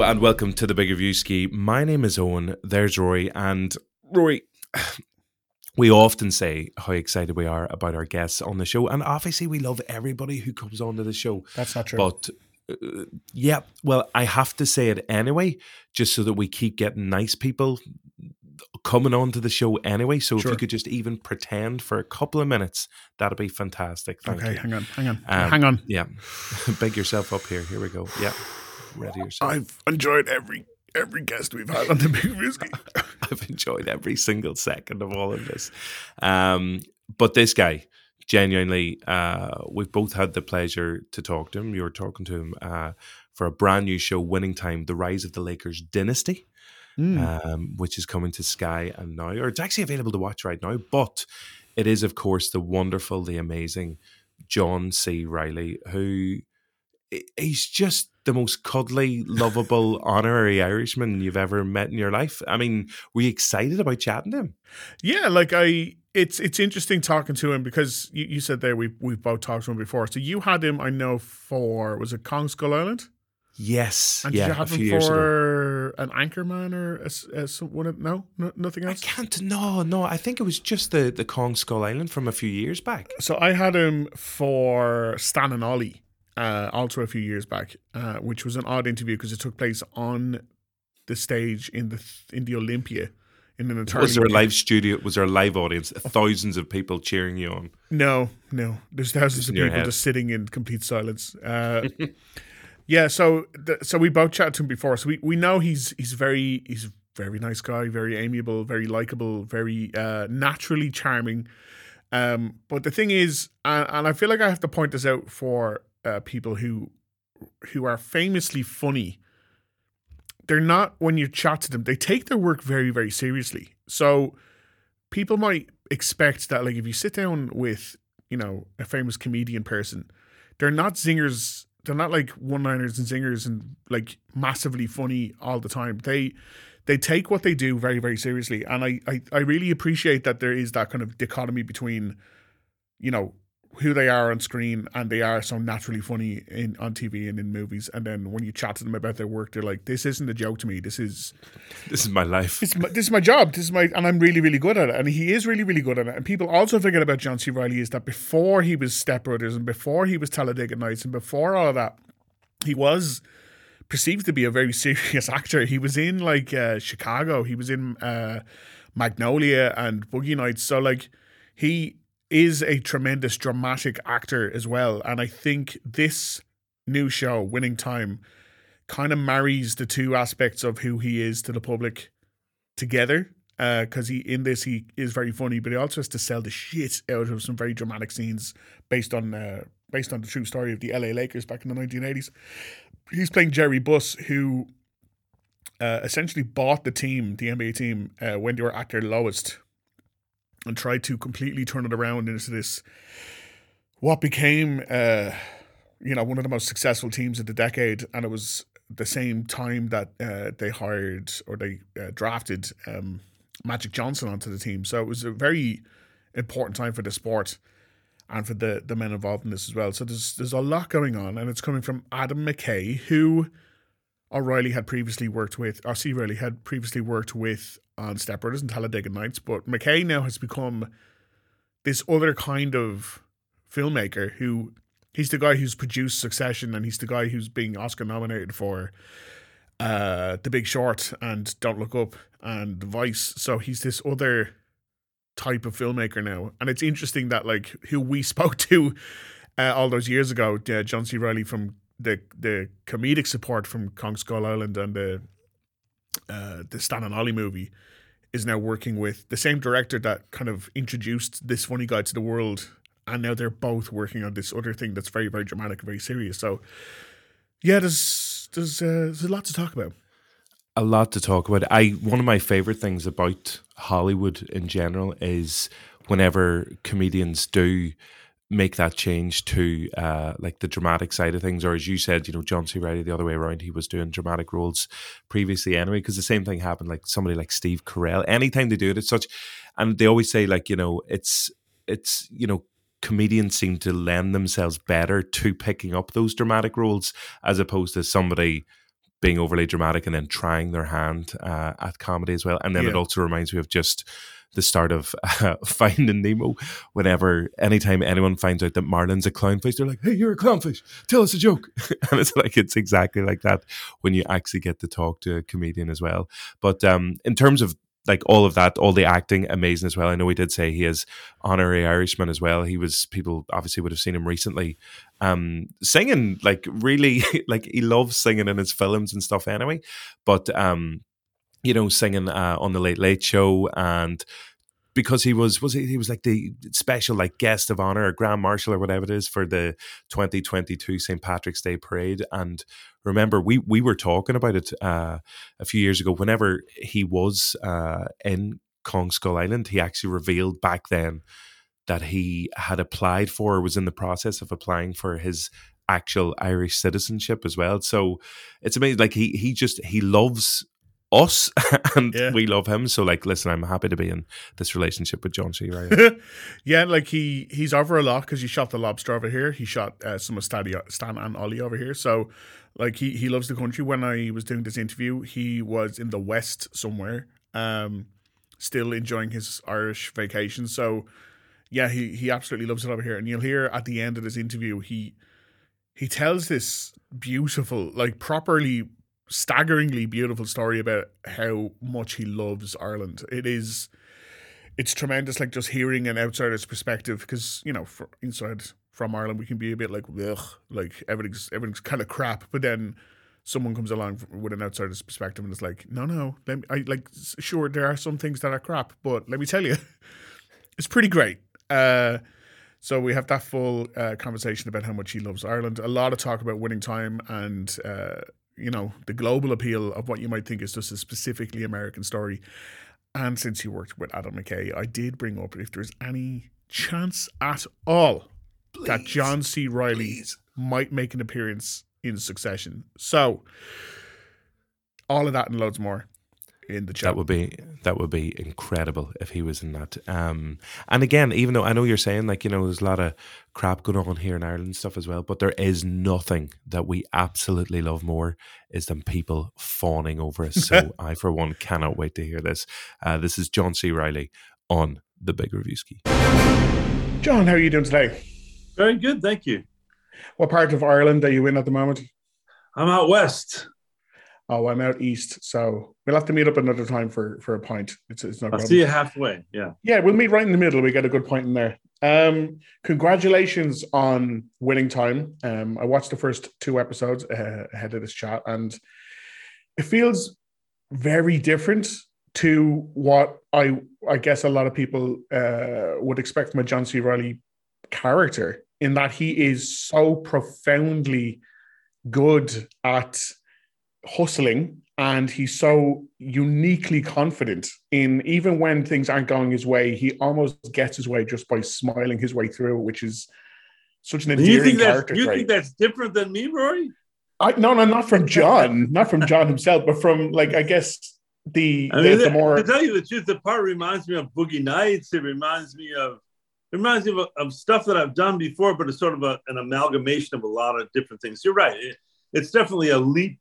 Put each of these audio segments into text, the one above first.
Hello and welcome to the Big Reviewski. My name is Owen. There's Rory, and Rory. We often say how excited we are about our guests on the show, and obviously we love everybody who comes onto the show. That's not true. But uh, yeah, well, I have to say it anyway, just so that we keep getting nice people coming onto the show anyway. So if you could just even pretend for a couple of minutes, that'd be fantastic. Thank okay, you. hang on, hang on, Um, hang on. Yeah, big yourself up here. Here we go. Yeah, ready yourself. I've enjoyed every every guest we've had on the Big Whiskey. I've enjoyed every single second of all of this. Um, but this guy, genuinely, uh, we've both had the pleasure to talk to him. You were talking to him uh, for a brand new show, Winning Time: The Rise of the Lakers Dynasty, Mm. um, which is coming to Sky and now, or it's actually available to watch right now. But it is, of course, the wonderful, the amazing John C. Reilly, who he's just the most cuddly, lovable, honorary Irishman you've ever met in your life. I mean, were you excited about chatting to him? Yeah, like I, it's it's interesting talking to him because you, you said there we we've both talked to him before. So you had him, I know, for was it Kong Skull Island? Yes, And yeah, did you have him for an Anchorman or a, a some- one? of- No, no, nothing else? I can't. No, no. I think it was just the the Kong Skull Island from a few years back. So I had him for Stan and Ollie, uh, also a few years back, uh, which was an odd interview because it took place on the stage in the in the Olympia in an entirely Was there a live studio? Was there a live audience? Thousands of people cheering you on. No, no. There's thousands Just of people just sitting in complete silence. Uh, yeah, so th- so we both chatted to him before, so we, we know he's he's very he's a very nice guy, very amiable, very likable, very uh, naturally charming. Um, but the thing is, and, and I feel like I have to point this out for uh, people who who are famously funny. They're not when you chat to them. They take their work very very seriously. So people might expect that like if you sit down with you know a famous comedian person they're not zingers they're not like one liners and zingers and like massively funny all the time they they take what they do very very seriously and I, I i really appreciate that there is that kind of dichotomy between you know who they are on screen and they are so naturally funny in on tv and in movies and then when you chat to them about their work they're like this isn't a joke to me this is This is my life. this is my, this is my job. This is my, and I'm really, really good at it. And he is really, really good at it. And people also forget about John C. Reilly is that before he was Step Brothers and before he was Talladega Nights and before all of that, he was perceived to be a very serious actor. He was in like uh, Chicago. He was in uh, Magnolia and Boogie Nights. So like he is a tremendous dramatic actor as well. And I think this new show, Winning Time, kind of marries the two aspects of who he is to the public together. Because he in this he is very funny, but he also has to sell the shit out of some very dramatic scenes based on uh, based on the true story of the LA Lakers back in the 1980s. He's playing Jerry Buss, who uh, essentially bought the team, the NBA team, uh, when they were at their lowest, and tried to completely turn it around into this what became uh, you know one of the most successful teams of the decade, and it was the same time that uh, they hired or they uh, drafted um, Magic Johnson onto the team. So it was a very important time for the sport and for the the men involved in this as well. So there's there's a lot going on, and it's coming from Adam McKay, who O'Reilly had previously worked with, or C. Reilly had previously worked with on Step Brothers and Talladega Nights, but McKay now has become this other kind of filmmaker who he's the guy who's produced Succession and he's the guy who's being Oscar nominated for uh The Big Short and Don't Look Up and Vice. So he's this other type of filmmaker now. And it's interesting that like who we spoke to uh, all those years ago, uh, John C. Reilly from the the comedic support from Kong Skull Island and the uh, the Stan and Ollie movie is now working with the same director that kind of introduced this funny guy to the world, and now they're both working on this other thing that's very very dramatic, very serious. So yeah, there's there's uh, there's a lot to talk about. a lot to talk about. I one of my favorite things about Hollywood in general is whenever comedians do make that change to uh, like the dramatic side of things, or as you said, you know, John C. Reilly the other way around, he was doing dramatic roles previously anyway. Because the same thing happened, like somebody like Steve Carell. Anytime they do it, it's such, and they always say like you know, it's it's you know. Comedians seem to lend themselves better to picking up those dramatic roles as opposed to somebody being overly dramatic and then trying their hand uh, at comedy as well. And then Yeah. it also reminds me of just the start of uh, Finding Nemo. Whenever, anytime anyone finds out that Marlin's a clownfish, they're like, "Hey, you're a clownfish. Tell us a joke." and it's like it's exactly like that when you actually get to talk to a comedian as well. But um, in terms of like all of that, all the acting, amazing as well. I know we did say he is honorary Irishman as well. He was people obviously would have seen him recently um singing like really like he loves singing in his films and stuff anyway but um you know singing uh, on the late late show and because he was was he, he was like the special like guest of honor or grand marshal or whatever it is for the 2022 St Patrick's Day parade and remember we we were talking about it uh, a few years ago whenever he was uh, in Kong Skull Island he actually revealed back then that he had applied for or was in the process of applying for his actual Irish citizenship as well. So it's amazing. Like he he just he loves us and Yeah. we love him. So like listen, I'm happy to be in this relationship with John C. Reilly. yeah, like he he's over a lot because he shot the lobster over here. He shot uh, some of Stadi, Stan and Ollie over here. So, like he he loves the country. When I was doing this interview, he was in the west somewhere, um, still enjoying his Irish vacation. So, yeah, he he absolutely loves it over here. And you'll hear at the end of this interview, he he tells this beautiful, like properly staggeringly beautiful story about how much he loves Ireland. It is it's tremendous like just hearing an outsider's perspective because you know for inside from Ireland we can be a bit like ugh like everything's everything's kind of crap but then someone comes along with an outsider's perspective and it's like no no let me, I like sure there are some things that are crap but let me tell you it's pretty great uh so we have that full uh, conversation about how much he loves Ireland a lot of talk about winning time and uh you know the global appeal of what you might think is just a specifically American story and since you worked with Adam McKay, I did bring up if there's any chance at all that John C. Reilly please. might make an appearance in Succession. So, all of that and loads more in the chat. That would be that would be incredible if he was in that. Um, and again, even though I know you're saying like you know there's a lot of crap going on here in Ireland and stuff as well, but there is nothing that we absolutely love more is than people fawning over us. So I, for one, cannot wait to hear this. Uh, this is John C. Reilly on the Big Reviewski. John, how are you doing today? Very good, thank you. What part of Ireland are you in at the moment? I'm out west. Oh, I'm out east, so we'll have to meet up another time for for a pint. It's it's no I'll problem. see you halfway. Yeah. Yeah, we'll meet right in the middle. We get a good point in there. Um, congratulations on winning time. Um, I watched the first two episodes uh, ahead of this chat, and it feels very different to what I I guess a lot of people uh, would expect from a John C. Reilly character, in that he is so profoundly good at hustling and he's so uniquely confident in even when things aren't going his way he almost gets his way just by smiling his way through which is such an Do you endearing think that's character you trait. think that's different than me, Rory? I, no no not from john not from john himself but from like i guess the I the, mean, the to more tell you the truth, the part reminds me of Boogie Nights. It reminds me of it reminds me of, of stuff that I've done before, but it's sort of a, an amalgamation of a lot of different things. You're right. It, it's definitely a leap,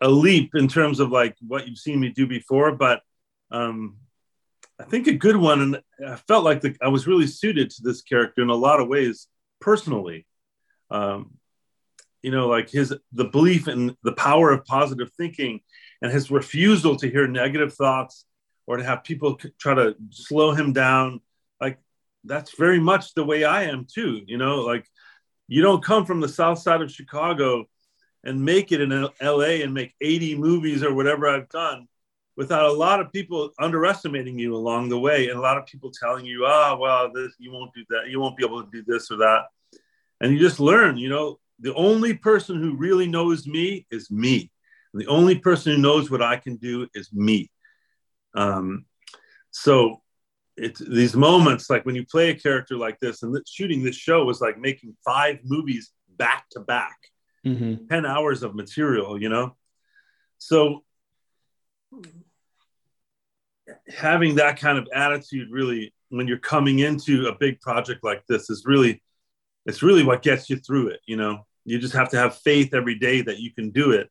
a leap in terms of like what you've seen me do before, but um, I think a good one. And I felt like the, I was really suited to this character in a lot of ways personally. Um, you know, like his the belief in the power of positive thinking and his refusal to hear negative thoughts or to have people try to slow him down. Like that's very much the way I am too. You know, like you don't come from the south side of Chicago and make it in LA and make 80 movies or whatever I've done without a lot of people underestimating you along the way and a lot of people telling you, oh, well, this, you won't do that. You won't be able to do this or that. And you just learn, you know, the only person who really knows me is me. The only person who knows what I can do is me. Um, so it's these moments, like when you play a character like this, and shooting this show was like making five movies back to back, Mhm. 10 hours of material, you know? So having that kind of attitude really, when you're coming into a big project like this, is really, it's really what gets you through it, you know? You just have to have faith every day that you can do it.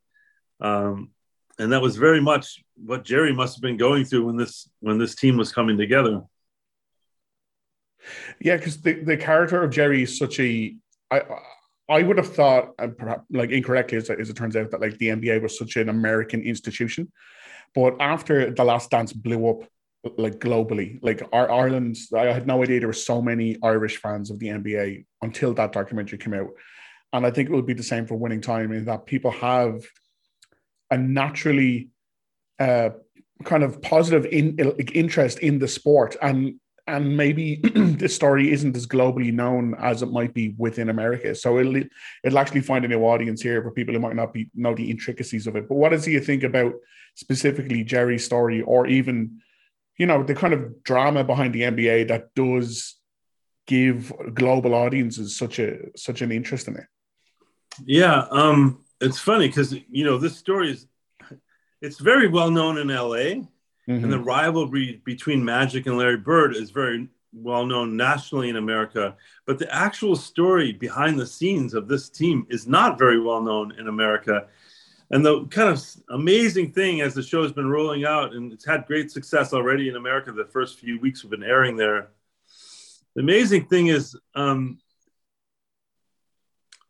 Um, and that was very much what Jerry must have been going through when this when this team was coming together. Yeah, because the, the character of Jerry is such a I I would have thought, and perhaps like incorrectly as, as it turns out, that like the NBA was such an American institution, but after the Last Dance blew up like globally, like our Ireland, I had no idea there were so many Irish fans of the NBA until that documentary came out, and I think it will be the same for Winning Time in that people have a naturally uh, kind of positive in, interest in the sport. And and maybe this story isn't as globally known as it might be within America. So it'll it'll actually find a new audience here for people who might not be know the intricacies of it. But what does he think about specifically Jerry's story, or even you know the kind of drama behind the NBA that does give global audiences such a such an interest in it? Yeah, um, it's funny because you know this story is it's very well known in LA Mm-hmm. And the rivalry between Magic and Larry Bird is very well known nationally in America. But the actual story behind the scenes of this team is not very well known in America. And the kind of amazing thing as the show has been rolling out, and it's had great success already in America, the first few weeks we've been airing there. The amazing thing is, um,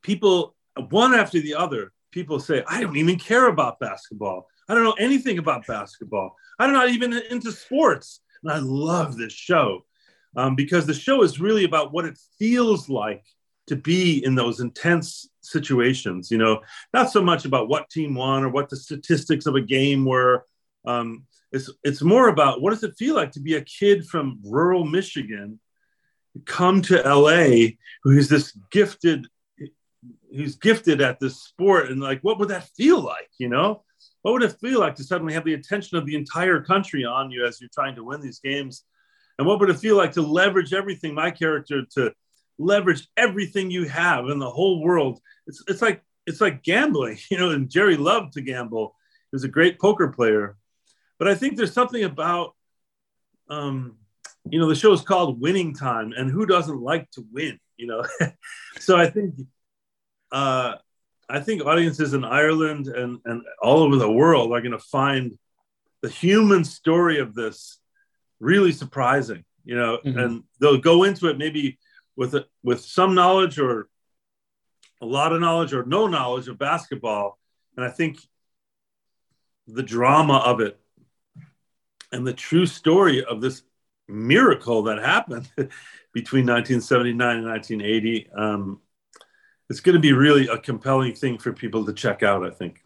people, one after the other, people say, I don't even care about basketball. I don't know anything about basketball. I'm not even into sports. And I love this show um, because the show is really about what it feels like to be in those intense situations. You know, not so much about what team won or what the statistics of a game were. Um, it's it's more about what does it feel like to be a kid from rural Michigan, come to LA, who's this gifted, who's gifted at this sport, and like, what would that feel like? You know, what would it feel like to suddenly have the attention of the entire country on you as you're trying to win these games? And what would it feel like to leverage everything, my character, to leverage everything you have in the whole world? It's, it's like it's like gambling, you know, and Jerry loved to gamble. He was a great poker player. But I think there's something about um, you know, the show is called Winning Time, and who doesn't like to win, you know? so I think uh I think audiences in Ireland and, and all over the world are going to find the human story of this really surprising, you know, mm-hmm. and they'll go into it maybe with a, with some knowledge or a lot of knowledge or no knowledge of basketball. And I think the drama of it and the true story of this miracle that happened between 1979 and 1980 um, it's going to be really a compelling thing for people to check out. I think.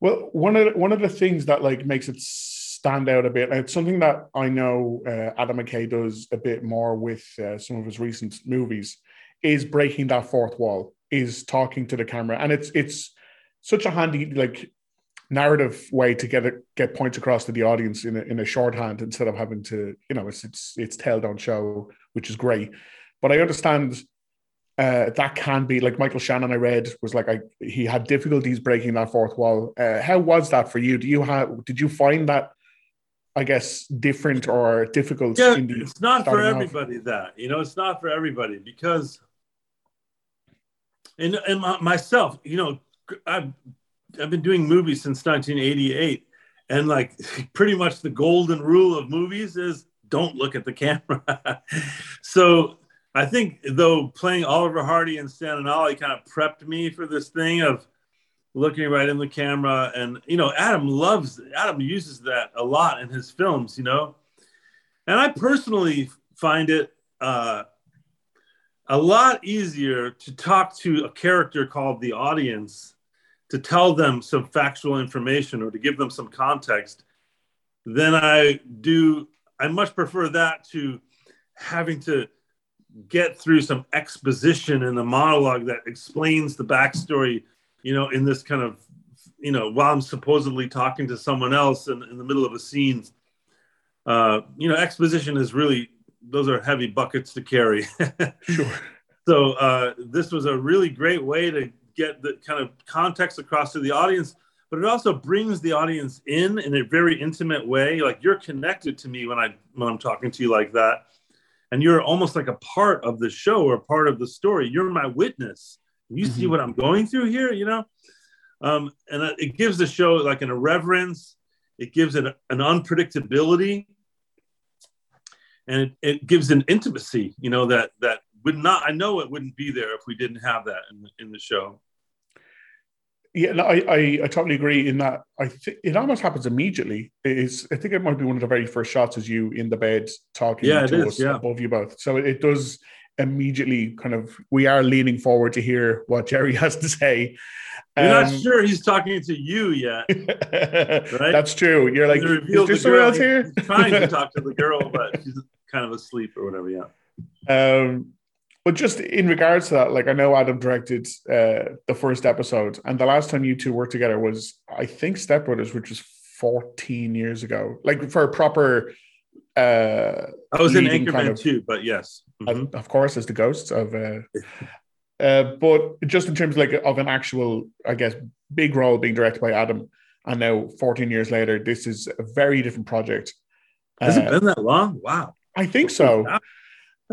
Well, one of the, one of the things that like makes it stand out a bit, and it's something that I know uh, Adam McKay does a bit more with uh, some of his recent movies, is breaking that fourth wall, is talking to the camera, and it's it's such a handy like narrative way to get it, get points across to the audience in a, in a shorthand instead of having to you know it's it's it's tell don't show, which is great. But I understand uh, that can be like Michael Shannon. I read was like I, he had difficulties breaking that fourth wall. Uh, how was that for you? Do you have? Did you find that? I guess different or difficult. Yeah, it's not for everybody. Off? That you know, it's not for everybody because, and and myself, you know, I've I've been doing movies since 1988, and like pretty much the golden rule of movies is don't look at the camera. so I think though playing Oliver Hardy and Stan and Ollie kind of prepped me for this thing of looking right in the camera, and you know, Adam loves Adam uses that a lot in his films, you know, and I personally find it uh, a lot easier to talk to a character called the audience to tell them some factual information or to give them some context than I do. I much prefer that to having to get through some exposition in the monologue that explains the backstory, you know, in this kind of, you know, while I'm supposedly talking to someone else in, in the middle of a scene. Uh, you know, exposition is really, those are heavy buckets to carry. sure. So uh, this was a really great way to get the kind of context across to the audience, but it also brings the audience in in a very intimate way. Like you're connected to me when I when I'm talking to you like that and you're almost like a part of the show or part of the story. You're my witness. You mm-hmm. see what I'm going through here, you know? um, and it gives the show like an irreverence. It gives it an unpredictability, and it, it gives an intimacy. You know that that would not. I know it wouldn't be there if we didn't have that in in the show. Yeah, no, I, I, I totally agree in that. I think it almost happens immediately. Is I think it might be one of the very first shots is you in the bed talking Yeah, to is, us yeah. above you both. So it, it does immediately kind of we are leaning forward to hear what Jerry has to say. You're Um, not sure he's talking to you yet. Right? That's true. You're like, is there someone else here? He's trying to talk to the girl, but she's kind of asleep or whatever. Yeah. Um, but just in regards to that, like I know Adam directed uh, the first episode, and the last time you two worked together was, I think, Step Brothers, which was 14 years ago. Like for a proper, uh, I was in Anchorman kind of- too, but yes. Mhm. of course, as the ghosts of. Uh, uh, but just in terms like of an actual, I guess, big role being directed by Adam, and now 14 years later, this is a very different project. Has Uh, it been that long? Wow. I think so.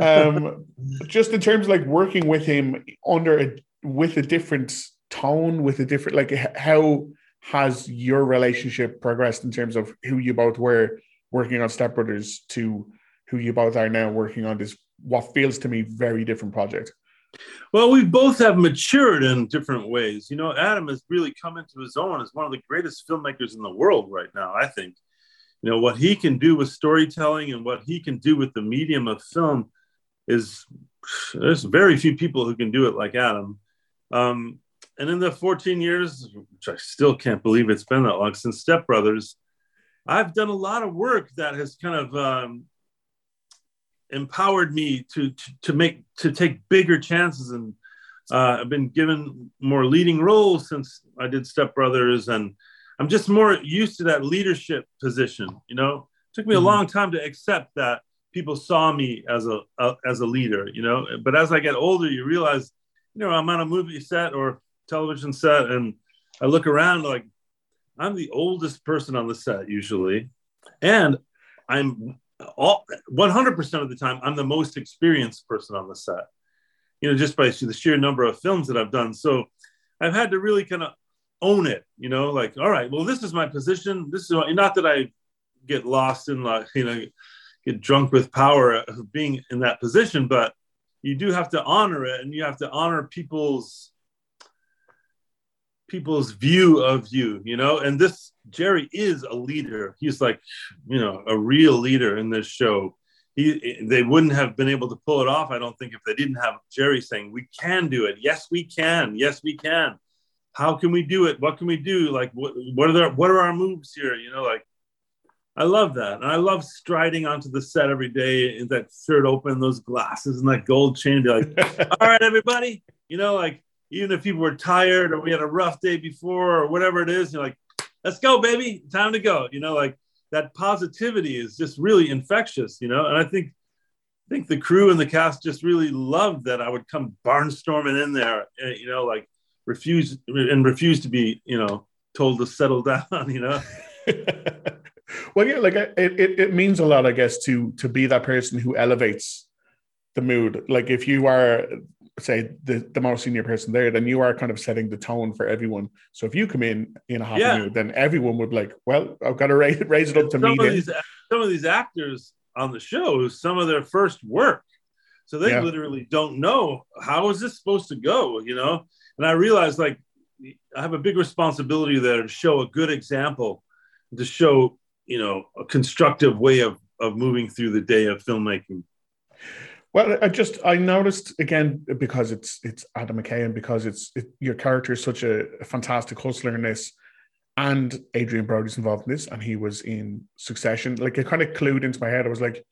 Um, just in terms of like working with him under a, with a different tone, with a different like how has your relationship progressed in terms of who you both were working on Step Brothers to who you both are now working on this what feels to me very different project. Well, we both have matured in different ways. You know, Adam has really come into his own as one of the greatest filmmakers in the world right now, I think. You know, what he can do with storytelling and what he can do with the medium of film is there's very few people who can do it like Adam. Um, and in the 14 years, which I still can't believe it's been that long since Step Brothers, I've done a lot of work that has kind of um, empowered me to, to to make to take bigger chances and uh, I've been given more leading roles since I did Step Brothers and I'm just more used to that leadership position you know it took me a Mhm. long time to accept that people saw me as a, a as a leader you know? But as I get older you realize you know I'm on a movie set or television set and I look around like I'm the oldest person on the set usually. And I'm all 100% of the time i'm the most experienced person on the set you know just by the sheer number of films that i've done. So i've had to really kind of own it you know like all right well this is my position. This is not that i get lost in like you know get drunk with power of being in that position but you do have to honor it and you have to honor people's people's view of you you know? And this jerry is a leader. He's like you know a real leader in this show. He they wouldn't have been able to pull it off i don't think if they didn't have jerry saying we can do it. Yes we can. Yes we can. How can we do it? What can we do? Like what, what are what are our moves here? You know like i love that. And i love striding onto the set every day in that shirt open those glasses and that gold chain be like all right everybody. You know like even if people were tired or we had a rough day before or whatever it is you're like let's go baby. Time to go. You know like that positivity is just really infectious you know? And i think i think the crew and the cast just really loved that i would come barnstorming in there eh, you know like refuse and refuse to be you know told to settle down you know well, yeah, like it, it, it means a lot, I guess, to to be that person who elevates the mood. Like if you are, say, the the most senior person there, then you are kind of setting the tone for everyone. So if you come in in a happy Yeah. mood, then everyone would be like, well, I've got to raise, raise it up to some meet of these some of these actors on the show some of their first work so they Yeah. literally don't know how is this supposed to go you know and i realized like i have a big responsibility there to show a good example to show you know a constructive way of of moving through the day of filmmaking Well, I just I noticed again because it's it's Adam McKay and because it's it, your character is such a, a fantastic hustler in this, and Adrien Brody's involved in this, and he was in Succession. Like it kind of clued into my head. I was like,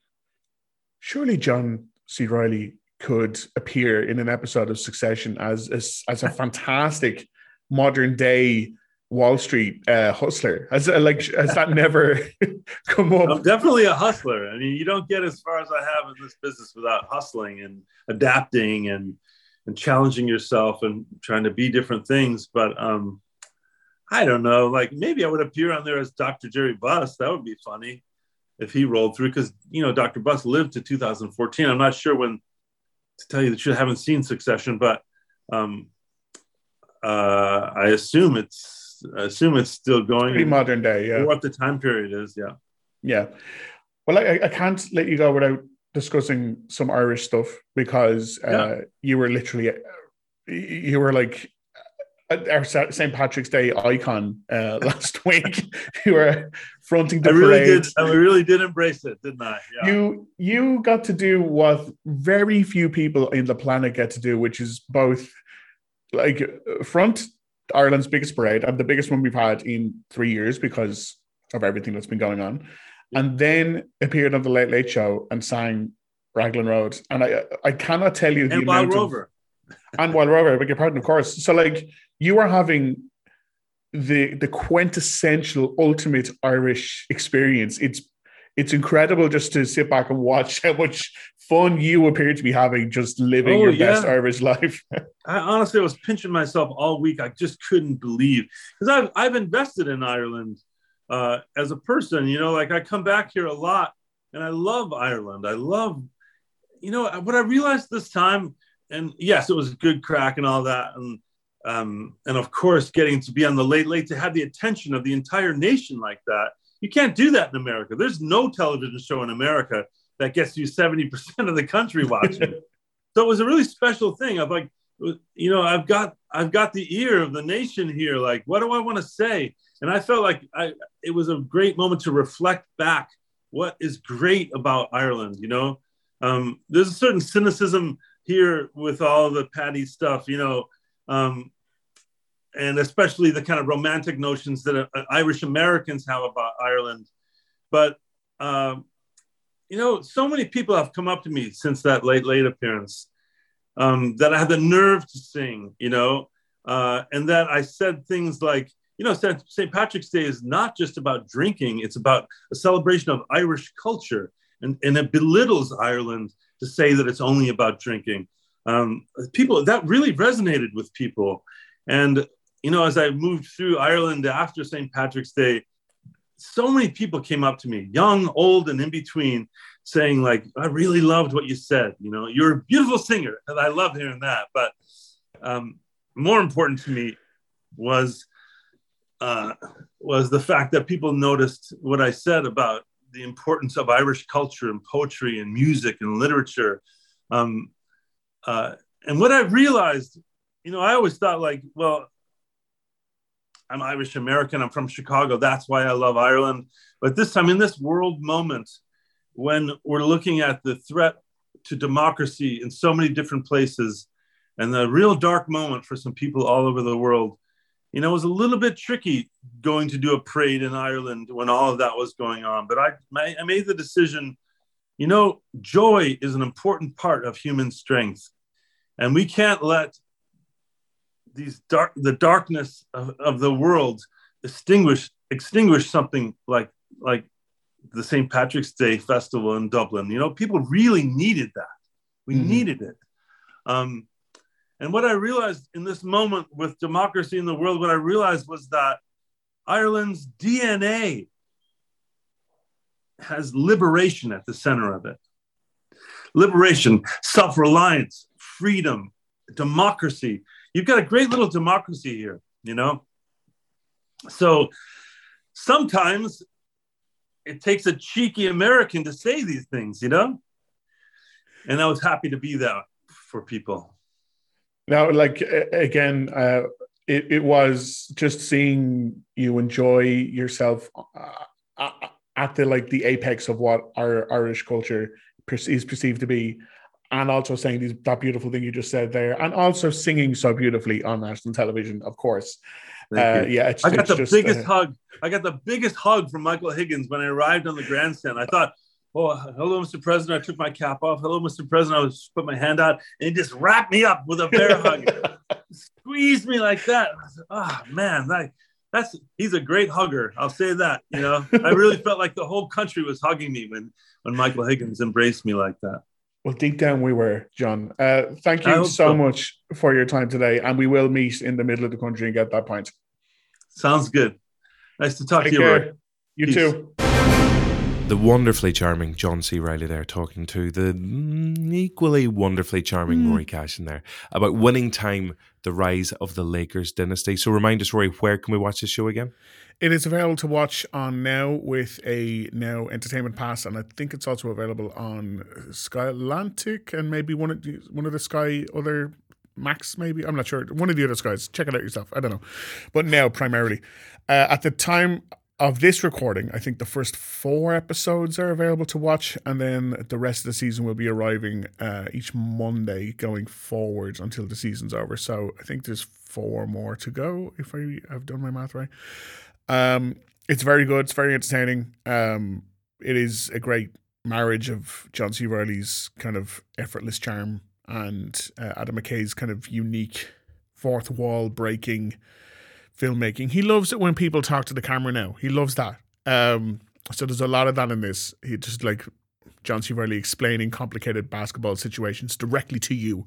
surely John C. Reilly could appear in an episode of Succession as as, as a fantastic modern day Wall Street uh, hustler. Has uh, like has that never come up? i'm definitely a hustler. I mean you don't get as far as i have in this business without hustling and adapting and and challenging yourself and trying to be different things. But um i don't know. Like maybe i would appear on there as dr jerry buss. That would be funny if he rolled through because you know dr buss lived to 2014 i'm not sure when to tell you truth i haven't seen succession but um uh, I assume it's I assume it's still going. Pretty modern day, yeah. What the time period is, yeah. Yeah. Well, I, I can't let you go without discussing some Irish stuff because uh, yeah. you were literally you were like our St. Patrick's Day icon uh, last week. you were fronting the I really parade. did. I really did embrace it, didn't I? Yeah. You you got to do what very few people in the planet get to do, which is both like front Ireland's biggest parade and the biggest one we've had in three years because of everything that's been going on, and then appeared on the Late Late Show and sang Raglan Road. And I I cannot tell you the and amount Wild Rover. Of, and Wild Rover, I beg your pardon, of course. So like you are having the the quintessential ultimate Irish experience. It's it's incredible just to sit back and watch how much fun you appear to be having just living oh, your yeah. best Irish life. I honestly was pinching myself all week. I just couldn't believe because I've I've invested in Ireland uh, as a person. You know, like I come back here a lot, and I love Ireland. I love, you know, what I realized this time. And yes, it was a good crack and all that, and um, and of course, getting to be on the late late to have the attention of the entire nation like that. You can't do that in America. There's no television show in America that gets you 70% of the country watching. so it was a really special thing. I've like, you know, I've got I've got the ear of the nation here. Like, what do I want to say? And I felt like I it was a great moment to reflect back what is great about Ireland. You know, um, there's a certain cynicism here with all the Paddy stuff. You know, um, and especially the kind of romantic notions that uh, Irish Americans have about Ireland. But um, you know, so many people have come up to me since that late late appearance um, that I had the nerve to sing. You know, uh, and that I said things like, you know, St. Patrick's Day is not just about drinking; it's about a celebration of Irish culture, and and it belittles Ireland to say that it's only about drinking. Um, people that really resonated with people, and you know, as I moved through Ireland after St. Patrick's Day, so many people came up to me, young, old, and in between, saying like, "I really loved what you said. You know, you're a beautiful singer, and I love hearing that." But um, more important to me was uh, was the fact that people noticed what I said about the importance of Irish culture and poetry and music and literature. Um, uh, and what I realized, you know, I always thought like, well, I'm Irish American. I'm from Chicago. That's why I love Ireland. But this time, in this world moment, when we're looking at the threat to democracy in so many different places, and the real dark moment for some people all over the world, you know, it was a little bit tricky going to do a parade in Ireland when all of that was going on. But I, I made the decision, you know, joy is an important part of human strength. And we can't let these dark the darkness of, of the world extinguish extinguish something like like the St. Patrick's Day festival in Dublin. You know, people really needed that. We mm-hmm. needed it. Um, and what I realized in this moment with democracy in the world, what I realized was that Ireland's DNA has liberation at the center of it. Liberation, self reliance, freedom, democracy you've got a great little democracy here, you know? So sometimes it takes a cheeky American to say these things, you know? And I was happy to be that for people. Now, like, again, uh, it, it was just seeing you enjoy yourself uh, at the like the apex of what our Irish culture is perceived to be and also saying these, that beautiful thing you just said there, and also singing so beautifully on national television, of course. Uh, yeah, I got the just, biggest uh, hug. I got the biggest hug from Michael Higgins when I arrived on the grandstand. I thought, "Oh, hello, Mr. President." I took my cap off. Hello, Mr. President. I was put my hand out, and he just wrapped me up with a bear hug, squeezed me like that. oh man, that, that's he's a great hugger. I'll say that. You know, I really felt like the whole country was hugging me when when Michael Higgins embraced me like that. Well, deep down we were, John. Uh, thank you so, so much for your time today, and we will meet in the middle of the country and get that point. Sounds good. Nice to talk Take to you. Care. You Peace. too. The wonderfully charming John C. Reilly there talking to the equally wonderfully charming Mm. Rory Cashin there about winning time, the rise of the Lakers dynasty. So remind us, Rory, where can we watch this show again? It is available to watch on Now with a Now Entertainment Pass, and I think it's also available on Sky Atlantic and maybe one of the, one of the Sky other Max. Maybe I'm not sure. One of the other Skies. Check it out yourself. I don't know, but now primarily. Uh, at the time of this recording, I think the first four episodes are available to watch, and then the rest of the season will be arriving uh, each Monday going forwards until the season's over. So I think there's four more to go if I have done my math right. Um, it's very good. It's very entertaining. Um, it is a great marriage of John C. Reilly's kind of effortless charm and uh, Adam McKay's kind of unique fourth wall breaking filmmaking. He loves it when people talk to the camera now. He loves that. Um, so there's a lot of that in this. He just like John C. Reilly explaining complicated basketball situations directly to you.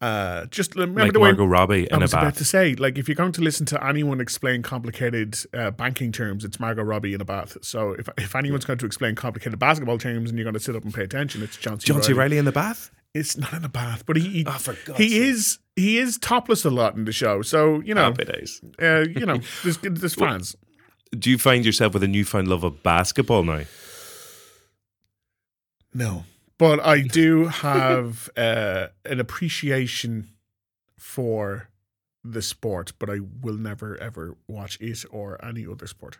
Uh, just remember Like the way Margot Robbie I in a was about to say, like, if you're going to listen to anyone explain complicated uh, banking terms, it's Margot Robbie in a bath. So if if anyone's going to explain complicated basketball terms and you're going to sit up and pay attention, it's John C. John C. Reilly. Riley in the bath? It's not in a bath, but he he, Oh, he sake. is he is topless a lot in the show. So you know, uh, you know, there's there's fans. Do you find yourself with a newfound love of basketball now? No, but I do have uh, an appreciation for the sport, but I will never ever watch it or any other sport.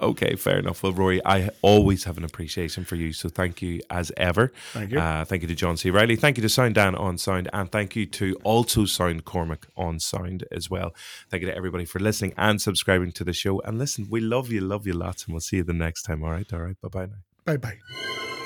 Okay, fair enough. Well, Rory, I always have an appreciation for you, so thank you as ever. Thank you. Uh, thank you to John C. Reilly. Thank you to Sound Dan on Sound, and thank you to also Sound Cormac on Sound as well. Thank you to everybody for listening and subscribing to the show. And listen, we love you, love you lots, and we'll see you the next time. All right, all right. Bye bye now. Bye bye.